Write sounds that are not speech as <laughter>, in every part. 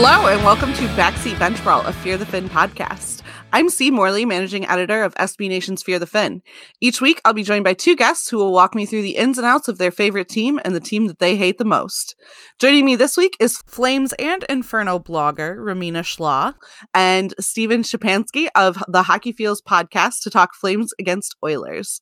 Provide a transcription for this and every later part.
Hello, and welcome to Backseat Bench Brawl, a Fear the Fin podcast. I'm Sie Morley, managing editor of SB Nation's Fear the Fin. Each week, I'll be joined by two guests who will walk me through the ins and outs of their favorite team and the team that they hate the most. Joining me this week is Flames and Inferno blogger Ramina Schlaw and Steven Shapansky of the Hockey Feels podcast to talk Flames against Oilers.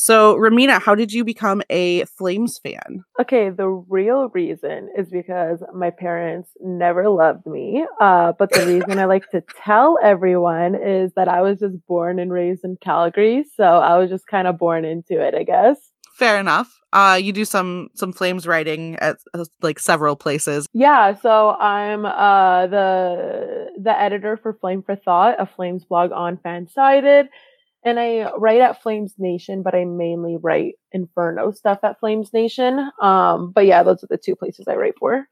So, Ramina, how did you become a Flames fan? Okay, the real reason is because my parents never loved me. Uh, but the reason I like to tell everyone is that I was just born and raised in Calgary, so I was just kind of born into it, I guess. Fair enough. Uh, you do some some Flames writing at uh, like several places. Yeah, so I'm uh the the editor for Flame for Thought, a Flames blog on Fansided and I write at Flames Nation, but I mainly write Inferno stuff at Flames Nation. Um, but yeah, those are the two places I write for.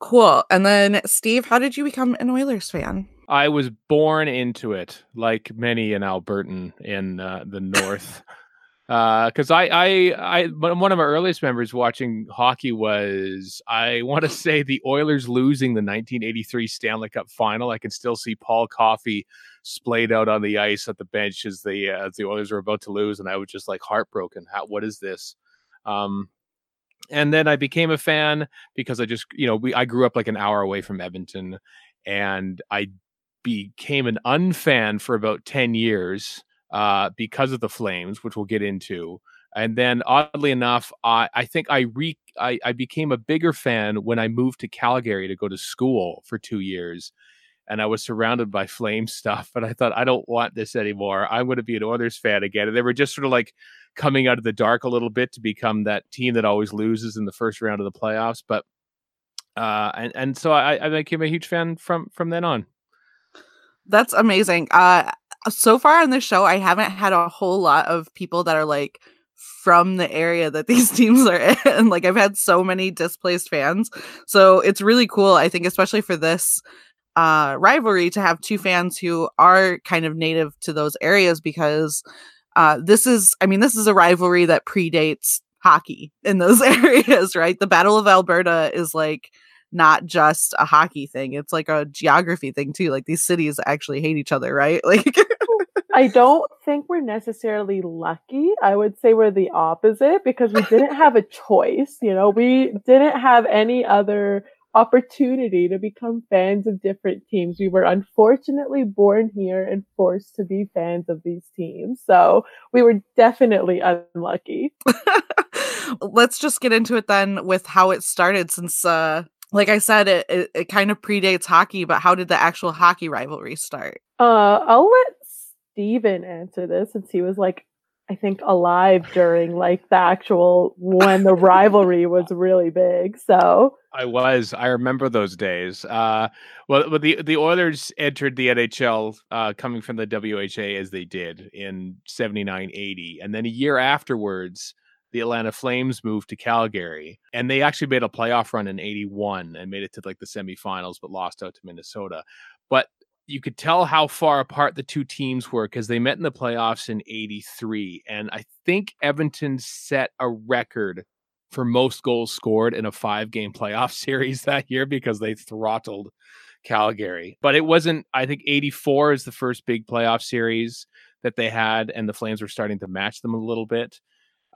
Cool. And then, Steve, how did you become an Oilers fan? I was born into it, like many an Albertan in uh, the North. <laughs> because uh, I, I, I, one of my earliest memories watching hockey was I want to <laughs> say the Oilers losing the 1983 Stanley Cup Final. I can still see Paul Coffey splayed out on the ice at the bench as the uh, as the Oilers were about to lose, and I was just like heartbroken. How, what is this? Um, and then I became a fan because I just, you know, we I grew up like an hour away from Edmonton, and I became an unfan for about ten years uh, because of the Flames, which we'll get into. And then, oddly enough, I, I think I, re I, I became a bigger fan when I moved to Calgary to go to school for two years, and I was surrounded by Flame <laughs> stuff. But I thought I don't want this anymore. I'm going to be an Oilers fan again. And they were just sort of like coming out of the dark a little bit to become that team that always loses in the first round of the playoffs. But uh, and and so I, I became a huge fan from from then on. That's amazing. Uh, so far on the show, I haven't had a whole lot of people that are like from the area that <laughs> these teams are in. like I've had so many displaced fans. So it's really cool, I think, especially for this uh rivalry to have two fans who are kind of native to those areas because uh this is I mean, this is a rivalry that predates hockey in those <laughs> areas, right? The Battle of Alberta is like not just a hockey thing. It's like a geography thing too. Like these cities actually hate each other, right? <laughs> Like I don't think we're necessarily lucky. I would say we're the opposite because we didn't <laughs> have a choice. You know, we didn't have any other opportunity to become fans of different teams. We were unfortunately born here and forced to be fans of these teams. So we were definitely unlucky. <laughs> Let's just get into it then with how it started since uh like I said, it, it, it kind of predates hockey, but how did the actual hockey rivalry start? Uh, I'll let Steven answer this since he was like, I think alive during like the actual when the rivalry was really big. So I was. I remember those days. Uh, well, well, the the Oilers entered the NHL uh, coming from the WHA as they did in 79 80. And then a year afterwards, the Atlanta Flames moved to Calgary, and they actually made a playoff run in '81 and made it to like the semifinals, but lost out to Minnesota. But you could tell how far apart the two teams were because they met in the playoffs in 83 and i think edmonton set a record for most goals scored in a five game playoff <laughs> series that year because they throttled calgary. But it wasn't i think 84 is the first big playoff series that they had and the flames were starting to match them a little bit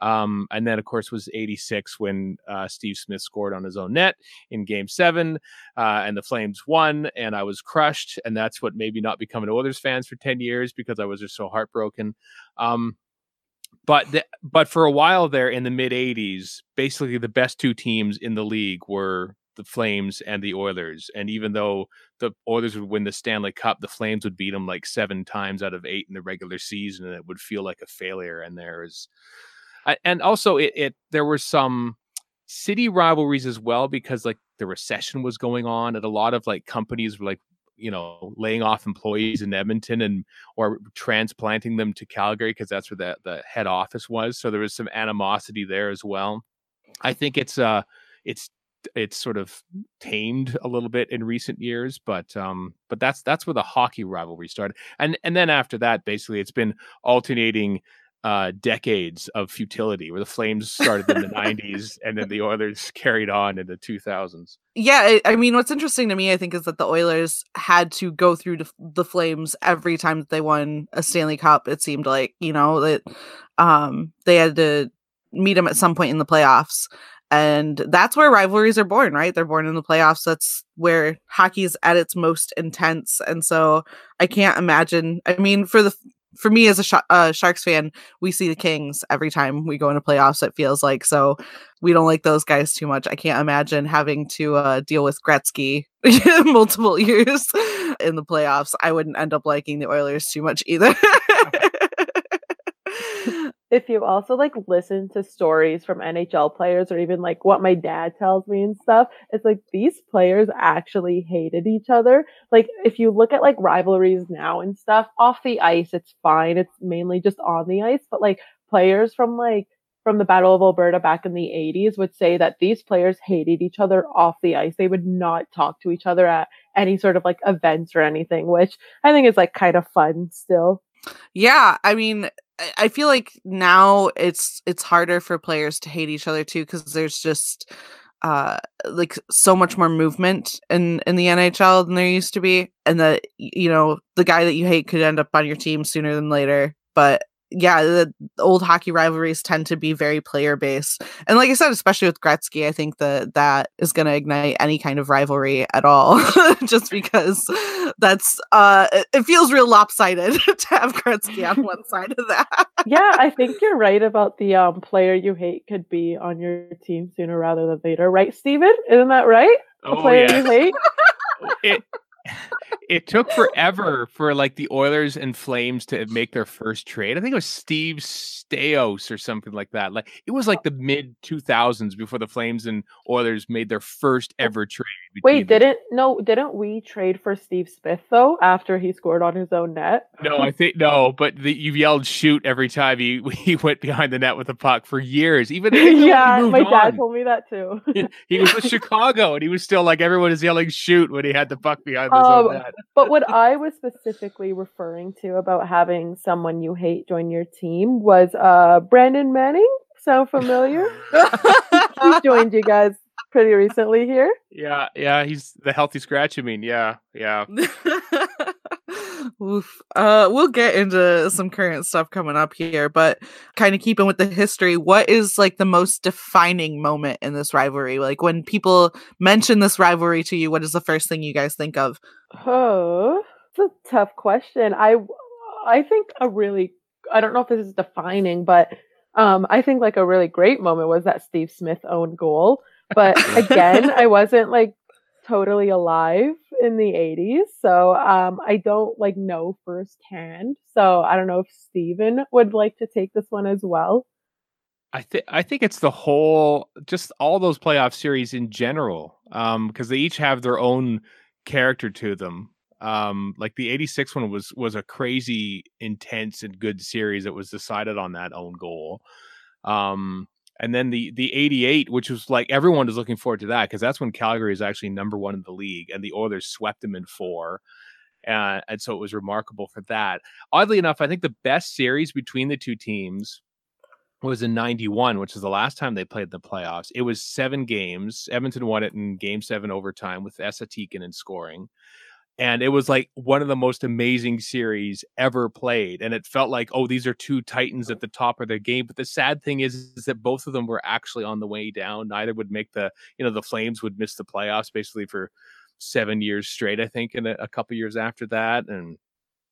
um, and then, of course, was 86 when uh, Steve Smith scored on his own net in game seven, uh, and the Flames won, and I was crushed. And that's what made me not become an Oilers fans for 10 years because I was just so heartbroken. Um, but but for a while there in the mid 80s, basically the best two teams in the league were the Flames and the Oilers. And even though the Oilers would win the Stanley Cup, the Flames would beat them like seven times out of eight in the regular season, and it would feel like a failure. And there's and also it, it there were some city rivalries as well because like the recession was going on and a lot of like companies were like you know laying off employees in Edmonton and or transplanting them to Calgary because that's where the the head office was. So there was some animosity there as well. I think it's uh it's it's sort of tamed a little bit in recent years but um but that's that's where the hockey rivalry started. And and then after that basically it's been alternating uh, decades of futility, where the Flames started in the <laughs> '90s and then the Oilers carried on in the 2000s. Yeah, I, I mean, what's interesting to me, I think, is that the Oilers had to go through the, the Flames every time that they won a Stanley Cup. It seemed like you know that um, they had to meet them at some point in the playoffs. And that's where rivalries are born, right? They're born in the playoffs. That's where hockey is at its most intense. And so I can't imagine. I mean, for the for me as a sh- uh, Sharks fan, we see the Kings every time we go into playoffs. It feels like so we don't like those guys too much. I can't imagine having to uh, deal with Gretzky <laughs> multiple <laughs> years in the playoffs. I wouldn't end up liking the Oilers too much either. <laughs> if you also like listen to stories from NHL players or even like what my dad tells me and stuff, it's like these players actually hated each other. Like if you look at like rivalries now and stuff, off the ice it's fine. It's mainly just on the ice, but like players from like from the Battle of Alberta back in the 80s would say that these players hated each other off the ice. They would not talk to each other at any sort of like events or anything, which I think is like kind of fun still. Yeah, I mean, I feel like now it's it's harder for players to hate each other too because there's just uh like so much more movement in in the NHL than there used to be and that you know the guy that you hate could end up on your team sooner than later but yeah, the old hockey rivalries tend to be very player based. And like I said, especially with Gretzky, I think that that is going to ignite any kind of rivalry at all, <laughs> just because that's, uh, it feels real lopsided <laughs> to have Gretzky on one side of that. yeah, I <laughs> think you're right about the um, player you hate could be on your team sooner rather than later, right, Steven? Isn't that right? A Oh, player yeah. you hate? It it took forever for like the Oilers and Flames to make their first trade. I think it was Steve Staios or something like that. Like it was like the mid 2000s before the Flames and Oilers made their first ever trade. Wait, didn't no? Didn't we trade for Steve Smith though after he scored on his own net? No, I think no, but the, you yelled shoot every time he <laughs> he went behind the net with the puck for years. Even, even when he yeah, my dad on. told me that too. <laughs> he was with Chicago, and he was still like everyone is yelling shoot when he had the puck behind his Um, own net. <laughs> But what I was specifically referring to about having someone you hate join your team was uh Brandon Manning. Sound familiar? he joined you guys pretty recently here. Yeah, yeah, he's the healthy scratch. I mean, yeah, yeah. <laughs> Oof. Uh, we'll get into some current stuff coming up here, but kind of keeping with the history, what is like the most defining moment in this rivalry? Like when people mention this rivalry to you, what is the first thing you guys think of? Oh, it's a tough question. I I think a really I don't know if this is defining, but um I think like a really great moment was that Steve Smith owned goal. But <laughs> again, I wasn't like totally alive in the 80s, so um I don't like know firsthand. So I don't know if Steven would like to take this one as well. I think I think it's the whole, just all those playoff series in general, um, because they each have their own character to them. Um, like the '86 one was was a crazy, intense, and good series that was decided on that own goal. Um, and then the the '88, which was like everyone was looking forward to that because that's when Calgary is actually number one in the league, and the Oilers swept them in four. Uh, and so it was remarkable for that. Oddly enough, I think the best series between the two teams was in 91, which is the last time they played the playoffs. It was seven games. Edmonton won it in game seven overtime with Esa Tikkanen scoring. And it was like one of the most amazing series ever played. And it felt like, oh, these are two titans at the top of their game. But the sad thing is, is that both of them were actually on the way down. Neither would make the, you know, the Flames would miss the playoffs basically for seven years straight, I think, and a, a couple years after that. And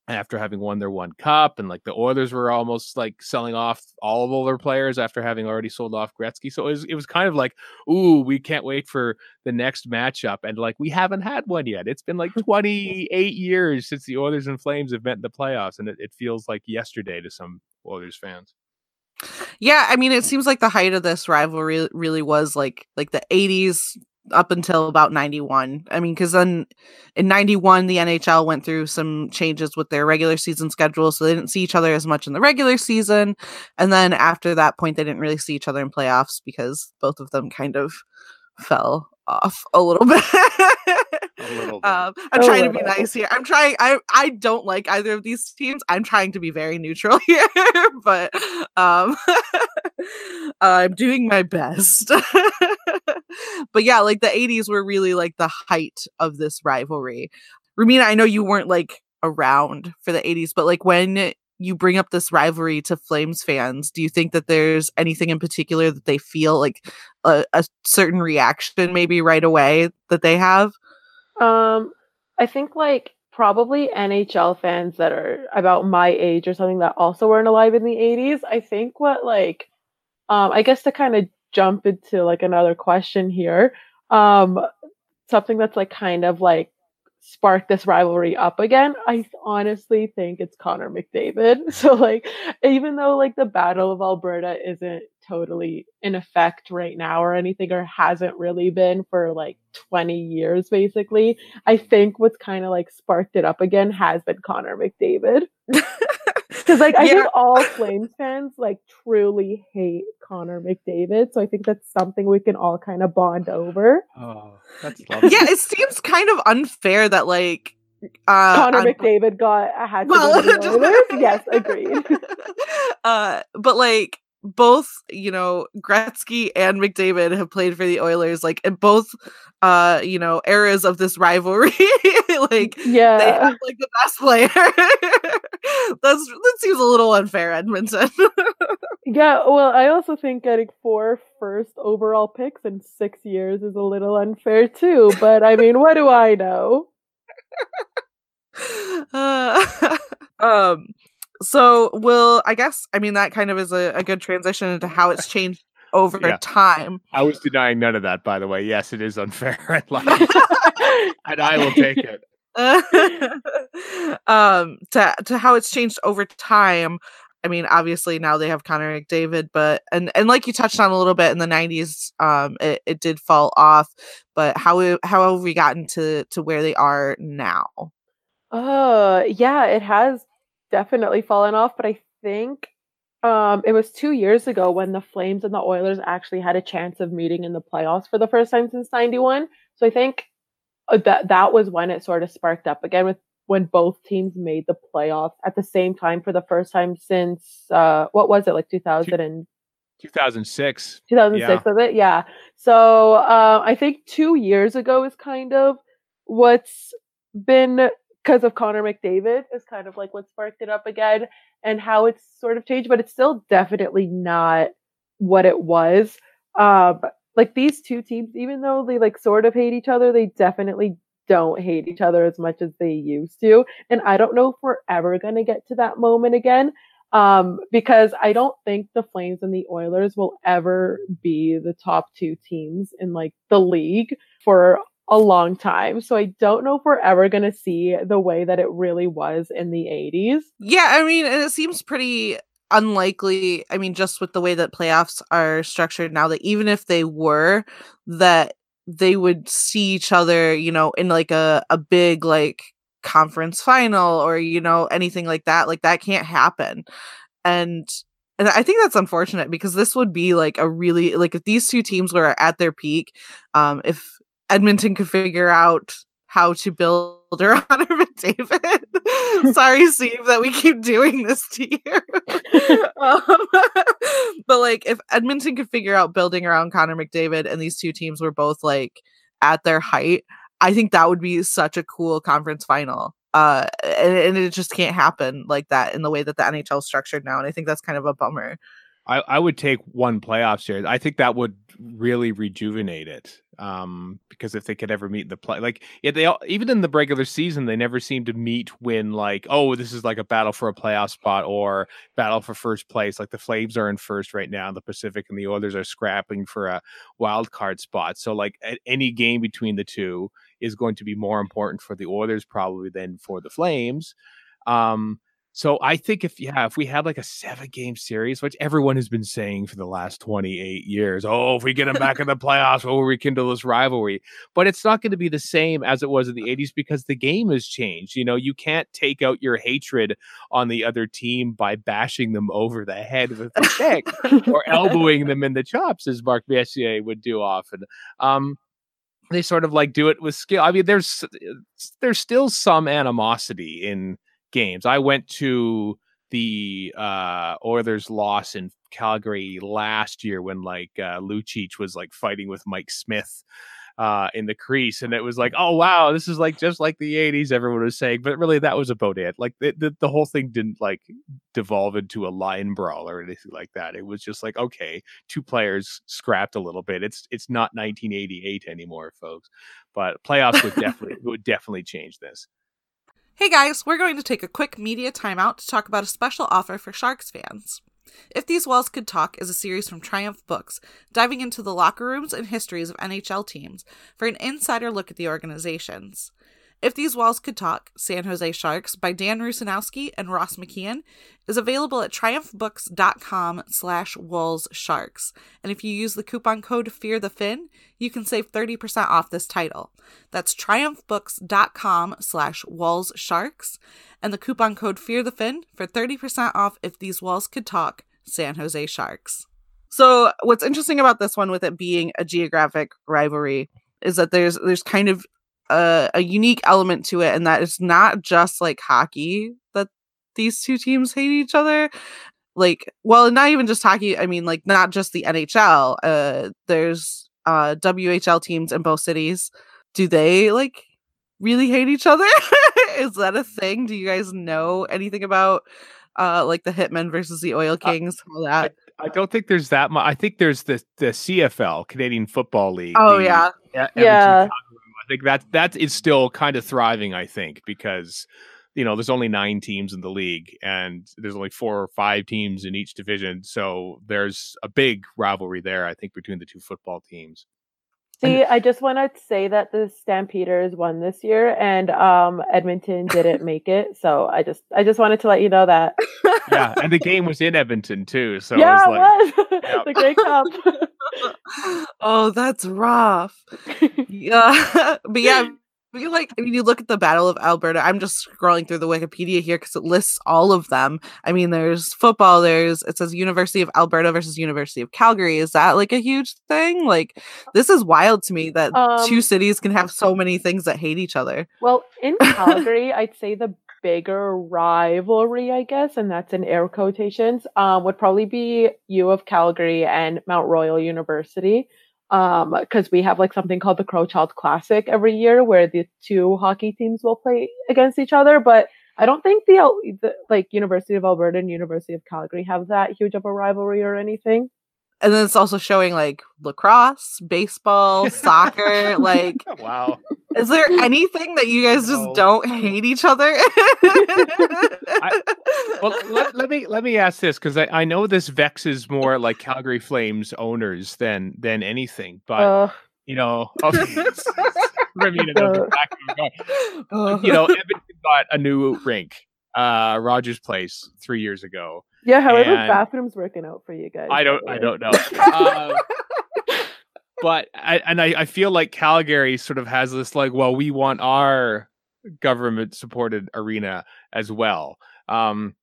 after having won their one cup and like the Oilers were almost like selling off all of their players after having already sold off Gretzky. So it was it was kind of like, ooh, we can't wait for the next matchup. And like we haven't had one yet. It's been like <laughs> 28 years since the Oilers and Flames have met in the playoffs, and it, it feels like yesterday to some Oilers fans. Yeah, I mean, it seems like the height of this rivalry really was like like the 80s up until about 91. I mean, because then in 91, the NHL went through some changes with their regular season schedule. So they didn't see each other as much in the regular season. And then after that point, they didn't really see each other in playoffs because both of them kind of fell off a little <laughs> bit. A little bit. Um, I'm A trying to be little. nice here. I'm trying. I I don't like either of these teams. I'm trying to be very neutral <laughs> here, but um, <laughs> I'm doing my best. But yeah, like the 80s were really like the height of this rivalry. Ramina, I know you weren't like around for the 80s, but like when you bring up this rivalry to Flames fans, do you think that there's anything in particular that they feel like a, a certain reaction maybe right away that they have? Um, I think like probably NHL fans that are about my age or something that also weren't alive in the 80s. I think what like um I guess to kind of jump into like another question here. Um something that's like kind of like sparked this rivalry up again. I honestly think it's Connor McDavid. <laughs> So like even though like the Battle of Alberta isn't totally in effect right now or anything or hasn't really been for like 20 years basically, I think what's kind of like sparked it up again has been Connor McDavid. <laughs> Because like I Yeah. think all Flames fans like truly hate Connor McDavid. So I think that's something we can all kind of bond over. oh, that's <laughs> lovely. yeah, it seems kind of unfair that like uh Connor on- McDavid got a hat Well, over the <laughs> Oilers. Yes, <laughs> agreed. uh but like both you know Gretzky and McDavid have played for the Oilers like in both uh you know eras of this rivalry <laughs> like yeah, they have like the best player <laughs> that's that seems a little unfair Edmonton <laughs> Yeah, well, I also think getting four first overall picks in six years is a little unfair too. But I mean, what do I know? uh, um so will i guess i mean that kind of is a, a good transition into how it's changed over Yeah. time I was denying none of that, by the way. Yes, it is unfair, <laughs> and, <laughs> like, and I will take it. <laughs> um to to how it's changed over time i mean obviously now they have connor mcdavid but and and like you touched on a little bit in the 90s um it, it did fall off but how we- how have we gotten to to where they are now Uh, yeah, it has definitely fallen off, but I think um it was 2 years ago when the Flames and the Oilers actually had a chance of meeting in the playoffs for the first time since 91. So I think uh, that that was when it sort of sparked up again with when both teams made the playoffs at the same time for the first time since uh what was it like 2000 and 2006. 2006 was it yeah so uh, i think two years ago is kind of what's been because of connor mcdavid is kind of like what sparked it up again and how it's sort of changed but it's still definitely not what it was. Um like these two teams even though they like sort of hate each other they definitely don't hate each other as much as they used to and i don't know if we're ever going to get to that moment again um, because I don't think the Flames and the Oilers will ever be the top two teams in like the league for a long time. So I don't know if we're ever going to see the way that it really was in the 80s. Yeah, I mean, it seems pretty unlikely. I mean, just with the way that playoffs are structured now, that even if they were, that they would see each other, you know, in like a, a big like conference final or, you know, anything like that. Like that can't happen. And and I think that's unfortunate because this would be like a really like if these two teams were at their peak, um, if Edmonton could figure out how to build around <laughs> McDavid. <laughs> Sorry, Steve, that we keep doing this to you. <laughs> um, but like, if Edmonton could figure out building around Connor McDavid, and these two teams were both like at their height, I think that would be such a cool conference final. Uh, and, and it just can't happen like that in the way that the NHL is structured now, and I think that's kind of a bummer. I, I would take one playoff series. I think that would really rejuvenate it. Um, because if they could ever meet the play, like yeah, they all, even in the regular season, they never seem to meet when like, oh, this is like a battle for a playoff spot or battle for first place. Like the Flames are in first right now, the Pacific and the Oilers are scrapping for a wild card spot. So like any game between the two is going to be more important for the Oilers probably than for the Flames. Um, so I think if yeah, if we had like a seven game series, which everyone has been saying for the last 28 years, oh, if we get them back in the playoffs, we'll rekindle this rivalry. But it's not going to be the same as it was in the 80s because the game has changed. You know, you can't take out your hatred on the other team by bashing them over the head with a stick or <laughs> elbowing them in the chops, as Mark Messier would do often. Um, they sort of like do it with skill. I mean, there's there's still some animosity in games. I went to the uh Oilers loss in Calgary last year when like uh Lucic was like fighting with Mike Smith uh, in the crease, and it was like, oh wow, this is like just like the '80s. Everyone was saying, but really that was about it. Like the, the, the whole thing didn't like devolve into a line brawl or anything like that. It was just like, okay, two players scrapped a little bit. It's it's not 1988 anymore, folks. But playoffs would <laughs> definitely would definitely change this. Hey guys, we're going to take a quick media timeout to talk about a special offer for Sharks fans. If These Walls Could Talk is a series from Triumph Books, diving into the locker rooms and histories of NHL teams for an insider look at the organizations. If These Walls Could Talk, San Jose Sharks by Dan Rusanowsky and Ross McKeon is available at triumphbooks.com slash walls sharks. And if you use the coupon code Fear the Fin, you can save 30% off this title. That's triumphbooks.com slash walls sharks and the coupon code Fear the Fin for 30% off If These Walls Could Talk, San Jose Sharks. So what's interesting about this one with it being a geographic rivalry is that there's there's kind of a, a unique element to it, and that it's not just like hockey that these two teams hate each other. Like, well, not even just hockey. I mean, like, not just the NHL. Uh, there's uh WHL teams in both cities. Do they like really hate each other? <laughs> Is that a thing? Do you guys know anything about uh like the Hitmen versus the Oil Kings? Uh, all that. I, I, don't think there's that much. I think there's the the CFL, Canadian Football League. Oh the, yeah, yeah. I think that that is still kind of thriving. I think because you know there's only nine teams in the league and there's only four or five teams in each division, so there's a big rivalry there. I think between the two football teams. See, I just want to say that the Stampeders won this year, and um, Edmonton didn't <laughs> make it. So I just, I just wanted to let you know that. yeah, and the game was in Edmonton too. So yeah, it was, like, it was. the Grey Cup. <laughs> oh, that's rough. <laughs> yeah, but yeah, feel like if you look at the Battle of Alberta, I'm just scrolling through the Wikipedia here because it lists all of them. I mean, there's football, there's it says University of Alberta versus University of Calgary. Is that like a huge thing? Like, this is wild to me that um, two cities can have so many things that hate each other. Well, in <laughs> Calgary, I'd say the bigger rivalry, I guess, and that's in air quotations, um, would probably be U of Calgary and Mount Royal University um because we have like something called the Crowchild Classic every year where the two hockey teams will play against each other but I don't think the, the like University of Alberta and University of Calgary have that huge of a rivalry or anything and then it's also showing like lacrosse, baseball, soccer. <laughs> Like, wow, is there <laughs> anything that you guys just no. don't hate each other? <laughs> I, well, let, let, me let me ask this because I, I know this vexes more like Calgary Flames owners than than anything, but uh, you know, I mean, uh, you know, Edmonton got a new rink, uh, Rogers Place, three years ago yeah, how are the bathrooms working out for you guys? I don't, I don't know. <laughs> but I, and I, I feel like Calgary sort of has this like, well, we want our government supported arena as well. Um,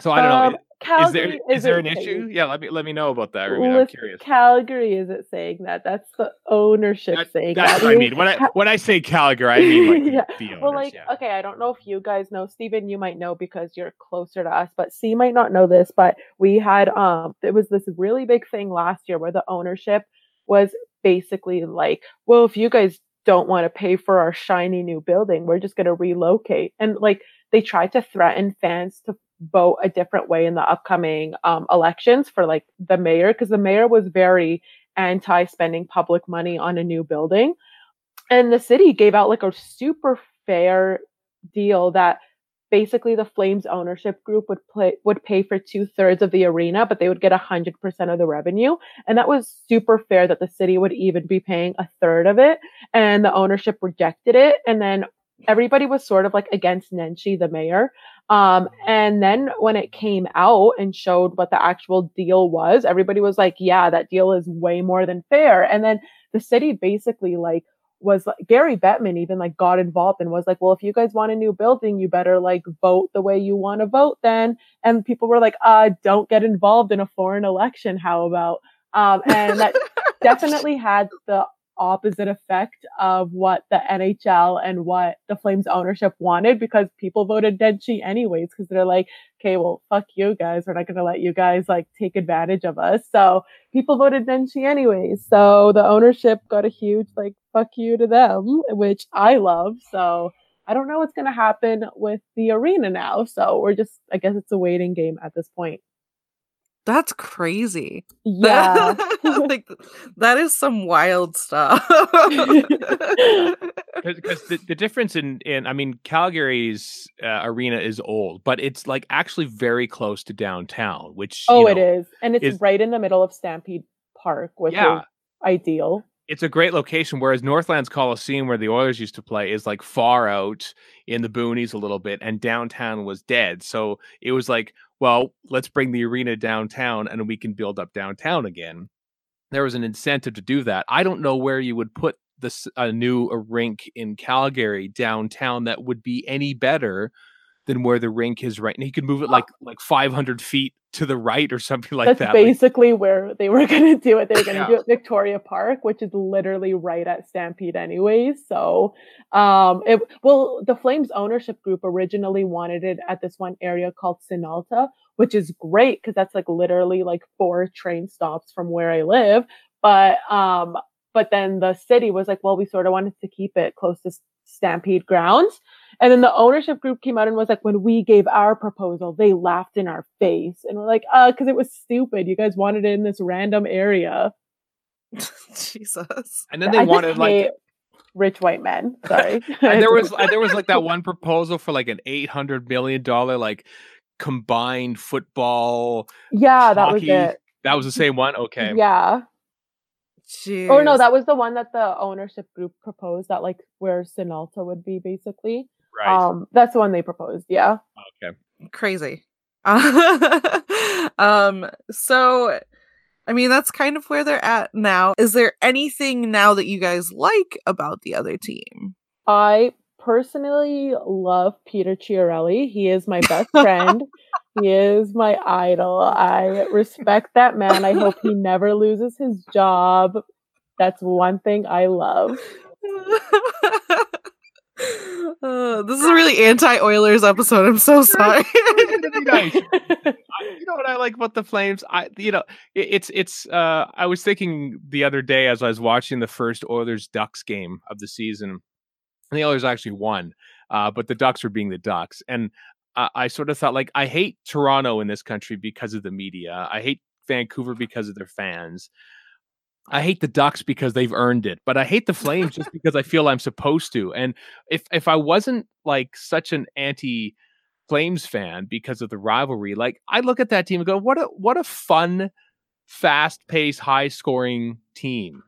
so I don't um, know. Calgary, is there is there an issue? Yeah, let me let me know about that. Mean, I'm curious. Calgary isn't saying that. That's the ownership that, saying that's that. What I mean, <laughs> when I when I say Calgary, I mean like yeah. Well, like yeah. okay, I don't know if you guys know, Stephen. You might know because you're closer to us, but Sie might not know this. But we had um, it was this really big thing last year where the ownership was basically like, well, if you guys don't want to pay for our shiny new building, we're just going to relocate. And like they tried to threaten fans to vote a different way in the upcoming um, elections for like the mayor because the mayor was very anti spending public money on a new building and the city gave out like a super fair deal that basically the flames ownership group would play would pay for two-thirds of the arena but they would get 100% of the revenue and that was super fair that the city would even be paying a third of it and the ownership rejected it and then everybody was sort of like against Nenshi, the mayor. Um, and then when it came out and showed what the actual deal was, everybody was like, yeah, that deal is way more than fair. And then the city basically like was like Gary Bettman even like got involved and was like, well, if you guys want a new building, you better like vote the way you want to vote then. And people were like, uh, don't get involved in a foreign election. How about? Um, and that <laughs> definitely had the opposite effect of what the NHL and what the Flames ownership wanted because people voted Nenshi anyways because they're like, okay, well, fuck you guys. We're not going to let you guys like take advantage of us. So people voted Nenshi anyways. So the ownership got a huge like fuck you to them, which I love. So I don't know what's going to happen with the arena now. So we're just, I guess it's a waiting game at this point. That's crazy. <laughs> Yeah. <laughs> like that is some wild stuff. <laughs> Because the, the difference in in I mean Calgary's uh, arena is old, but it's like actually very close to downtown, which oh, you know, is, and it's is- right in the middle of Stampede Park, which Yeah. is ideal. it's a great location. Whereas Northlands Coliseum, where the Oilers used to play, is like far out in the boonies a little bit, and downtown was dead. So it was like, well, let's bring the arena downtown, and we can build up downtown again. There was an incentive to do that. I don't know where you would put this a new a rink in Calgary downtown that would be any better than where the rink is right now. You could move it like like 500 feet to the right or something like That's that. Like, basically where they were <laughs> going to do it. They were going to Yeah. do it Victoria Park, which is literally right at Stampede, anyways. So, um, it well, the Flames ownership group originally wanted it at this one area called Sunalta, which is great because that's like literally like four train stops from where I live. But um, but then the city was like, well, we sort of wanted to keep it close to Stampede grounds. And then the ownership group came out and was like, when we gave our proposal, they laughed in our face. And we're like, uh, because it was stupid. You guys wanted it in this random area. <laughs> Jesus. and then they I wanted like rich white men. <laughs> Sorry. and there <laughs> was there was like that one proposal for like an eight hundred million dollar like combined football. yeah, that was it. That was the same one. Okay, Yeah. Jeez. Or no, that was the one that the ownership group proposed that like where Sunalta would be basically. Right. Um, that's the one they proposed. Yeah. okay. crazy. <laughs> um so I mean that's kind of where they're at now. Is there anything now that you guys like about the other team? I personally love Peter Chiarelli. He is my best friend. he is my idol. I respect that man. I hope he <laughs> never loses his job. That's one thing I love. <laughs> <laughs> Uh, this is a really anti-Oilers episode. I'm so sorry. Nice. <laughs> I- you know what I like about the Flames? I you know it, it's it's uh I was thinking the other day as I was watching the first Oilers Ducks game of the season, and the Oilers actually won, uh, but the Ducks were being the Ducks, and I, I sort of thought like I hate Toronto in this country because of the media. I hate Vancouver because of their fans. I hate the Ducks because they've earned it, but I hate the Flames just <laughs> because I feel I'm supposed to. And if if I wasn't like such an anti Flames fan because of the rivalry, like I look at that team and go, what a what a fun, fast paced, high scoring team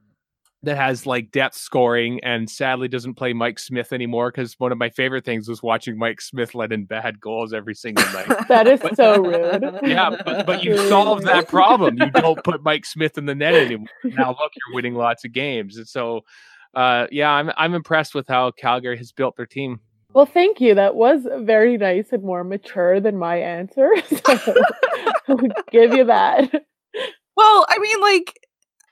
that has like depth scoring and sadly doesn't play Mike Smith anymore because one of my favorite things was watching Mike Smith let in bad goals every single night. <laughs> That is so rude. Yeah, but, but you Really <laughs> solve that problem. You don't put Mike Smith in the net anymore. Now look, you're winning lots of games. And so uh yeah, I'm I'm impressed with how Calgary has built their team. Well, thank you. That was very nice and more mature than my answer. <laughs> So I'll give you that. Well, I mean, like,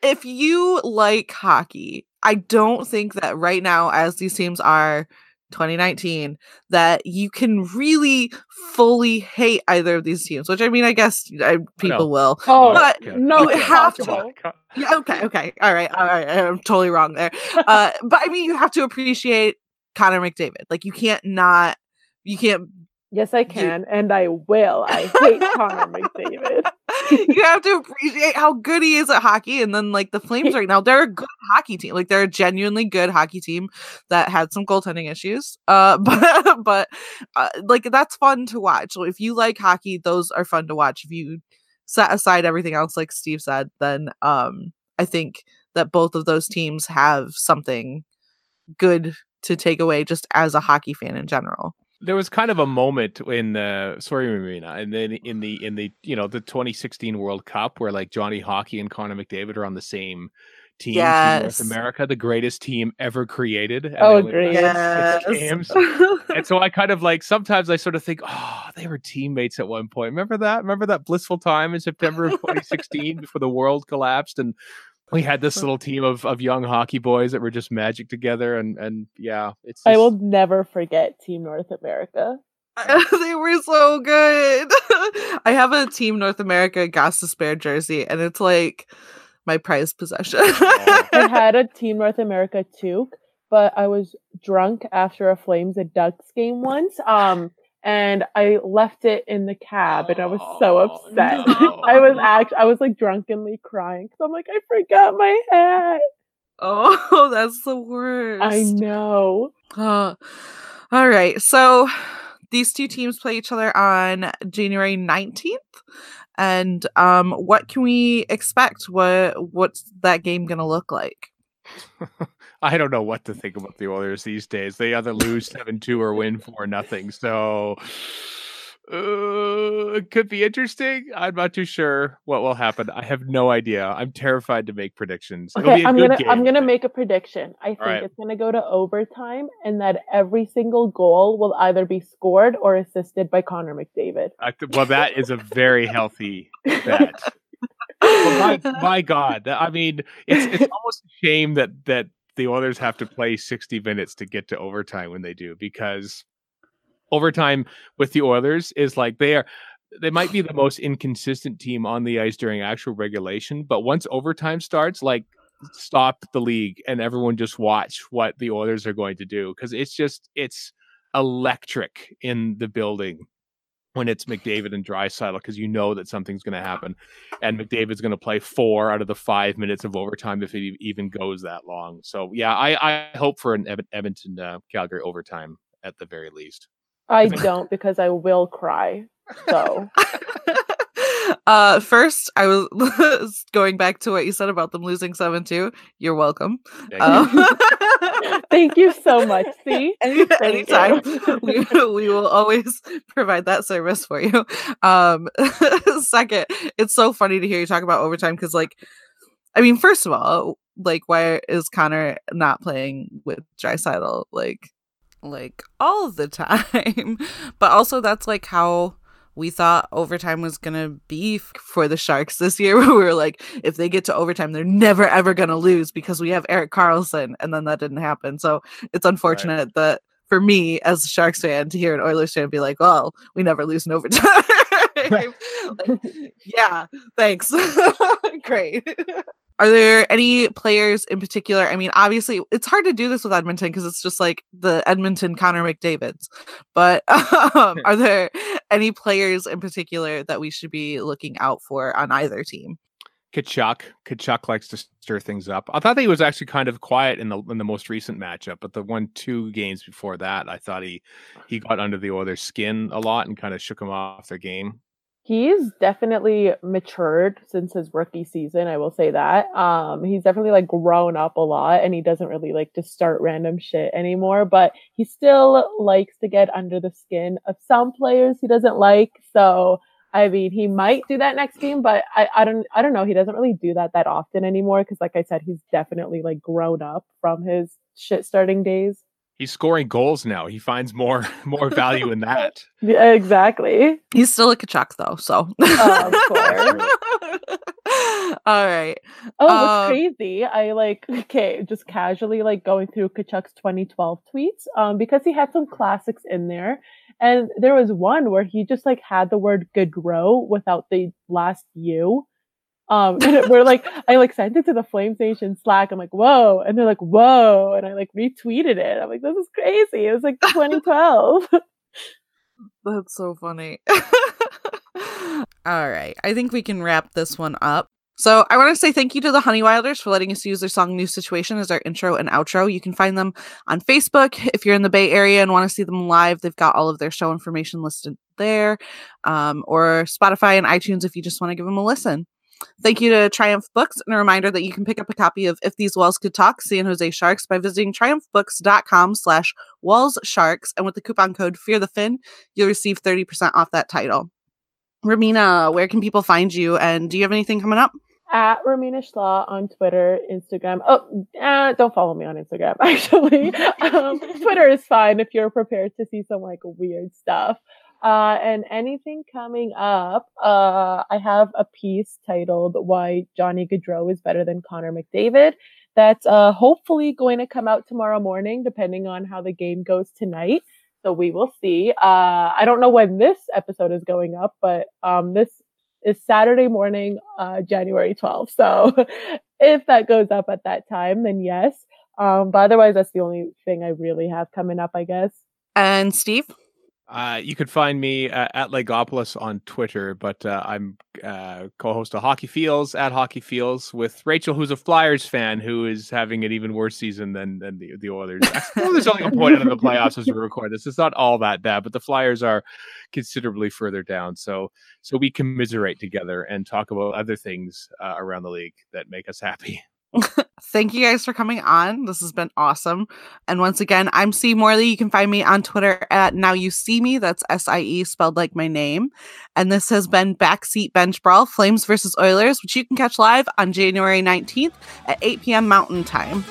if you like hockey, I don't think that right now, as these teams are 2019, that you can really fully hate either of these teams, which I mean, I guess uh, people will. Oh, But no, you have to- Yeah, okay, okay. All right, all right. I'm totally wrong there. Uh, but I mean, you have to appreciate Connor McDavid. Like, you can't not, you can't Yes, I can, and I will. I hate Connor McDavid. <laughs> you have to appreciate how good he is at hockey. And then, like the Flames right now, they're a good hockey team. Like they're a genuinely good hockey team that had some goaltending issues. Uh, <laughs> but but uh, like that's fun to watch. So if you like hockey, those are fun to watch. If you set aside everything else, like Steve said, then um, I think that both of those teams have something good to take away just as a hockey fan in general. There was kind of a moment in the sorry Marina, and then in the in the you know the 2016 World Cup where like Johnny Hockey and Connor McDavid are on the same team, Team Yes. North America, the greatest team ever created. and Oh, they only agree. played six Yes. <laughs> and so I kind of like sometimes I sort of think, oh, they were teammates at one point. Remember that? Remember that blissful time in September of 2016 before the world collapsed and we had this little team of, of young hockey boys that were just magic together and and yeah it's just, I will never forget Team North America. <laughs> they were so good. <laughs> I have a Team North America Gas to Spare jersey, and it's like my prized possession. I <laughs> had a Team North America too, but I was drunk after a Flames and Ducks game once. Um, and I left it in the cab, and I was so upset. no. <laughs> I was act, I was like drunkenly crying because I'm like, I forgot my hat. oh, <laughs> that's the worst. I know. Uh, all right. So these two teams play each other on January 19th. And um what can we expect? What what's that game gonna look like? I don't know what to think about the Oilers these days. They either lose seven two or win four nothing. So uh, it could be interesting. I'm not too sure what will happen. I have no idea. I'm terrified to make predictions. Okay, I'm gonna game. I'm gonna make a prediction. I think right. it's gonna go to overtime, and that every single goal will either be scored or assisted by Connor McDavid. I well, that is a very healthy <laughs> bet. Well, my, <laughs> my God, I mean, it's it's almost a shame that that the Oilers have to play 60 minutes to get to overtime when they do, because overtime with the Oilers is like they are they might be the most inconsistent team on the ice during actual regulation, but once overtime starts, like stop the league and everyone just watch what the Oilers are going to do because it's just it's electric in the building when it's McDavid and Draisaitl because you know that something's going to happen, and McDavid's going to play four out of the five minutes of overtime if it even goes that long. So yeah, I I hope for an Evan- Edmonton uh, Calgary overtime at the very least. I don't because I will cry. So <laughs> uh first I <laughs> was going back to what you said about them losing 7-2. You're welcome. Thank you. Um, <laughs> <laughs> thank you so much. See, Any, anytime we, we will always provide that service for you um second it's so funny to hear you talk about overtime because like i mean first of all like why is connor not playing with Draisaitl like like all the time but also that's like how we thought overtime was gonna be f- for the Sharks this year. <laughs> We were like, if they get to overtime, they're never ever gonna lose because we have Erik Karlsson, and then that didn't happen. So it's unfortunate that for me as a Sharks fan to hear an Oilers fan be like, "Well, we never lose in overtime." <laughs> Like, yeah, thanks. <laughs> Great. Are there any players in particular? I mean, obviously, it's hard to do this with Edmonton because it's just like the Edmonton Connor McDavid's. But <laughs> um, are there any players in particular that we should be looking out for on either team? Tkachuk. Tkachuk likes to stir things up. I thought he was actually kind of quiet in the in the most recent matchup, but the one two games before that, I thought he he got under the Oilers' skin a lot and kind of shook him off their game. He's definitely matured since his rookie season. I will say that. Um, he's definitely like grown up a lot, and he doesn't really like to start random shit anymore. But he still likes to get under the skin of some players he doesn't like. So I mean, he might do that next game, but I, I don't I don't know. He doesn't really do that that often anymore because, like I said, he's definitely like grown up from his shit starting days. He's scoring goals now. He finds more <laughs> more value in that. <laughs> Yeah, exactly. He's still a Tkachuk though, so Oh, of course. <laughs> All right. Oh, Um, what's crazy? I like okay, just casually like going through Tkachuk's 2012 tweets, um, because he had some classics in there, and there was one where he just like had the word "Gaudreau" without the last U. Um, and we're like, I like sent it to the Flames Nation Slack. I'm like, whoa, and they're like, whoa, and I like retweeted it. I'm like, this is crazy. It was like <laughs> 2012. That's so funny. <laughs> All right. I think we can wrap this one up. So I want to say thank you to the Honey Wilders for letting us use their song New Situation as our intro and outro. You can find them on Facebook if you're in the Bay Area and want to see them live. They've got all of their show information listed there, um, or Spotify and iTunes if you just want to give them a listen. Thank you to Triumph Books, and a reminder that you can pick up a copy of If These Walls Could Talk, San Jose Sharks by visiting triumphbooks.com slash walls sharks, and with the coupon code Fear the Fin, you'll receive 30% off that title. Ramina, where can people find you? And do you have anything coming up? at Ramina Schlaw on Twitter, Instagram. Oh, uh, don't follow me on Instagram, <laughs> actually. um, Twitter is fine if you're prepared to see some like weird stuff. Uh, and anything coming up, uh, I have a piece titled "Why Johnny Gaudreau is Better Than Connor McDavid." That's uh, hopefully going to come out tomorrow morning, depending on how the game goes tonight. So we will see. Uh, I don't know when this episode is going up, but um, this is Saturday morning, uh, January 12th. So <laughs> if that goes up at that time, then yes. Um, but otherwise, that's the only thing I really have coming up, I guess. And Steve? Uh, you could find me uh, at Legopolis on Twitter, but uh, I'm uh, co-host of Hockey Feels at Hockey Feels with Rachel, who's a Flyers fan, who is having an even worse season than than the, the Oilers. There's only a <laughs> point in the playoffs as we record this. It's not all that bad, but the Flyers are considerably further down. So so we commiserate together and talk about other things uh, around the league that make us happy. Thank you guys for coming on. This has been awesome. And once again, I'm Sie Morley. You can find me on Twitter at Now You See Me. That's S I E spelled like my name. And this has been Backseat Bench Brawl Flames versus Oilers, which you can catch live on January 19th at 8 p.m. Mountain Time.